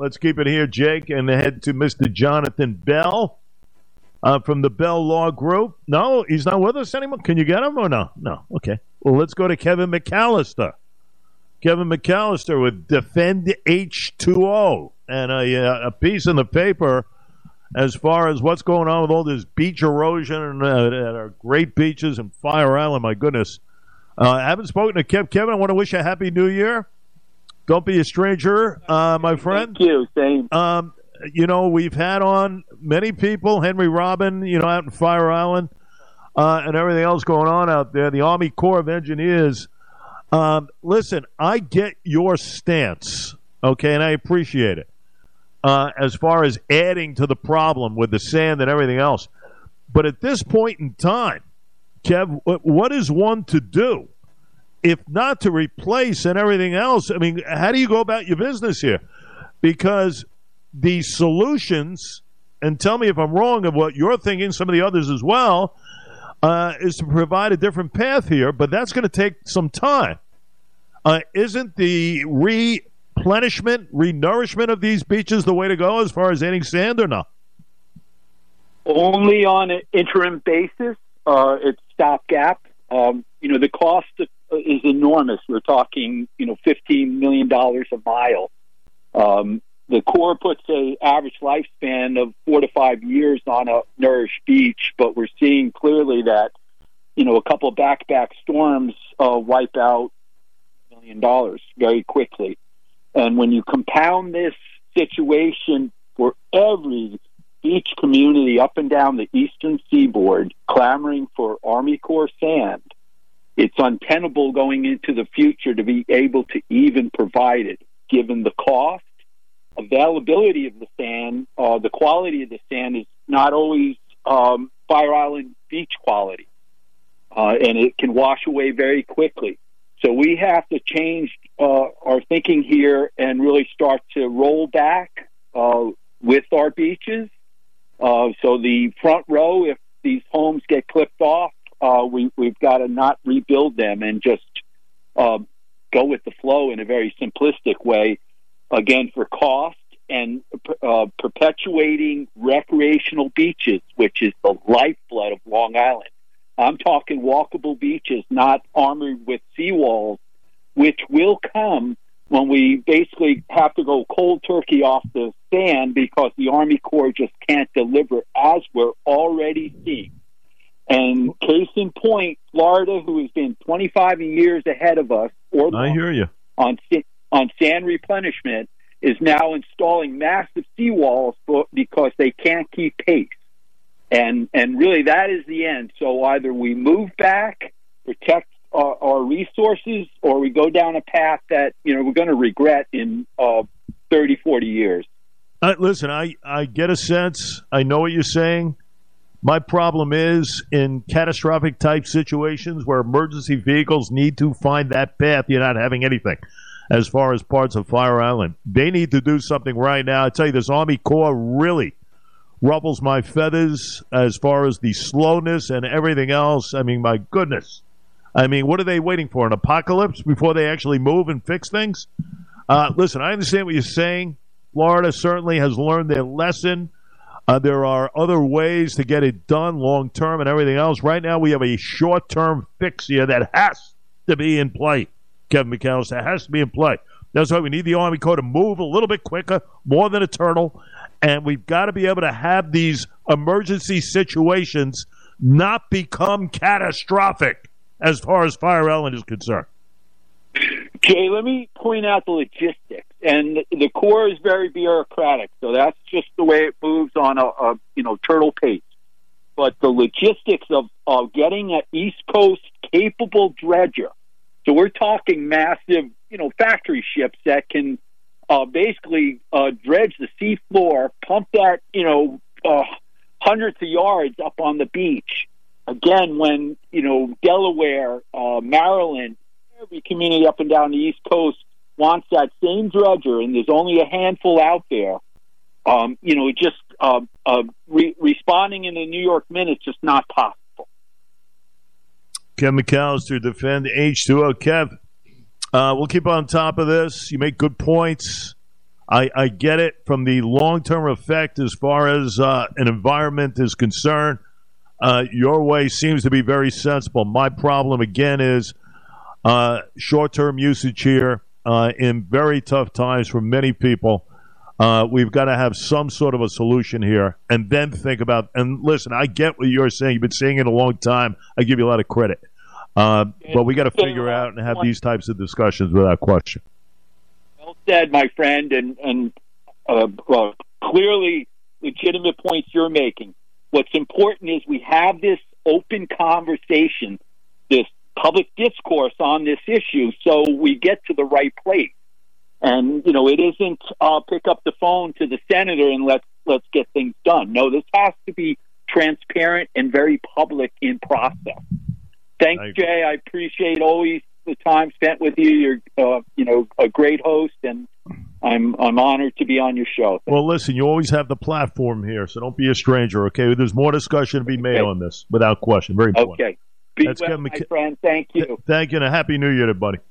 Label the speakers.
Speaker 1: Let's keep it here, Jake, and head to Mr. Jonathan Bell uh, from the Bell Law Group. No, he's not with us anymore. Can you get him or no? No. Okay. Well, let's go to Kevin McAllister. Kevin McAllister with Defend H2O and a, uh, a piece in the paper as far as what's going on with all this beach erosion and, uh, at our great beaches and Fire Island. My goodness. Uh, I haven't spoken to Kev. Kevin, I want to wish you a happy new year. Don't be a stranger, uh, my friend.
Speaker 2: Thank you. Same.
Speaker 1: Um, you know, we've had on many people, Henry Robin, you know, out in Fire Island, uh, and everything else going on out there. The Army Corps of Engineers. Um, listen, I get your stance, okay, and I appreciate it. Uh, as far as adding to the problem with the sand and everything else, but at this point in time, Kev, what is one to do? If not to replace and everything else, I mean, how do you go about your business here? Because the solutions, and tell me if I'm wrong of what you're thinking, some of the others as well, uh, is to provide a different path here, but that's going to take some time. Uh, isn't the replenishment, renourishment of these beaches the way to go as far as adding sand or not?
Speaker 2: Only on an interim basis. Uh, it's stopgap. Um, you know, the cost is enormous. We're talking, you know, $15 million a mile. Um, the Corps puts a average lifespan of four to five years on a nourished beach, but we're seeing clearly that you know a couple of back-back storms uh, wipe out million dollars very quickly. And when you compound this situation for every beach community up and down the eastern seaboard clamoring for Army Corps sand, it's untenable going into the future to be able to even provide it, given the cost availability of the sand, uh, the quality of the sand is not always um, Fire Island beach quality, uh, and it can wash away very quickly. So we have to change uh, our thinking here and really start to roll back uh, with our beaches. Uh, so the front row, if these homes get clipped off, uh, we, we've got to not rebuild them and just go with the flow in a very simplistic way again for cost and uh, perpetuating recreational beaches, which is the lifeblood of Long Island. I'm talking walkable beaches, not armored with seawalls, which will come when we basically have to go cold turkey off the sand because the Army Corps just can't deliver, as we're already seeing. And case in point, Florida, who has been 25 years ahead of us, or
Speaker 1: I hear you
Speaker 2: on on sand replenishment, is now installing massive seawalls for, because they can't keep pace. And and really that is the end. So either we move back, protect our, our resources, or we go down a path that you know we're going to regret in uh, 30, 40 years.
Speaker 1: Uh, listen, I, I get a sense. I know what you're saying. My problem is in catastrophic type situations where emergency vehicles need to find that path, you're not having anything as far as parts of Fire Island. They need to do something right now. I tell you, this Army Corps really ruffles my feathers as far as the slowness and everything else. I mean, my goodness. I mean, what are they waiting for? An apocalypse before they actually move and fix things? Uh, listen, I understand what you're saying. Florida certainly has learned their lesson. Uh, there are other ways to get it done long term and everything else. Right now, we have a short term fix here that has to be in play. Kevin McAllister has to be in play. That's why we need the Army Corps to move a little bit quicker, more than a turtle, and we've got to be able to have these emergency situations not become catastrophic as far as Fire Island is concerned.
Speaker 2: Jay, let me point out the logistics. And the Corps is very bureaucratic, so that's just the way it moves on a, a you know turtle pace. But the logistics of, of getting an East Coast capable dredger so we're talking massive, you know, factory ships that can uh, basically uh, dredge the sea floor, pump that, you know, uh, hundreds of yards up on the beach. Again, when you know Delaware, uh, Maryland, every community up and down the East Coast wants that same dredger, and there's only a handful out there. Um, you know, just uh, uh, re- responding in the New York Minute is just not possible.
Speaker 1: Kev McAllister defend H2O. Kev, uh, we'll keep on top of this. You make good points. I, I get it from the long term effect as far as uh, an environment is concerned. Uh, your way seems to be very sensible. My problem again is uh, short term usage here uh, in very tough times for many people. Uh, we've got to have some sort of a solution here and then think about. And listen, I get what you're saying. You've been saying it a long time. I give you a lot of credit. Uh, but we got to figure out and have these types of discussions without question.
Speaker 2: Well said, my friend, and and uh, uh, clearly legitimate points you're making. What's important is we have this open conversation, this public discourse on this issue, so we get to the right place. And you know, it isn't uh, pick up the phone to the senator and let's let's get things done. No, this has to be transparent and very public in process. Thanks, I Jay. I appreciate always the time spent with you. You're, uh, you know, a great host, and I'm I'm honored to be on your show. Thanks.
Speaker 1: Well, listen, you always have the platform here, so don't be a stranger. Okay, there's more discussion to be made okay. on this, without question. Very important.
Speaker 2: Okay. Be That's well, Kevin my friend. Thank you.
Speaker 1: Thank you, and a happy New Year, buddy.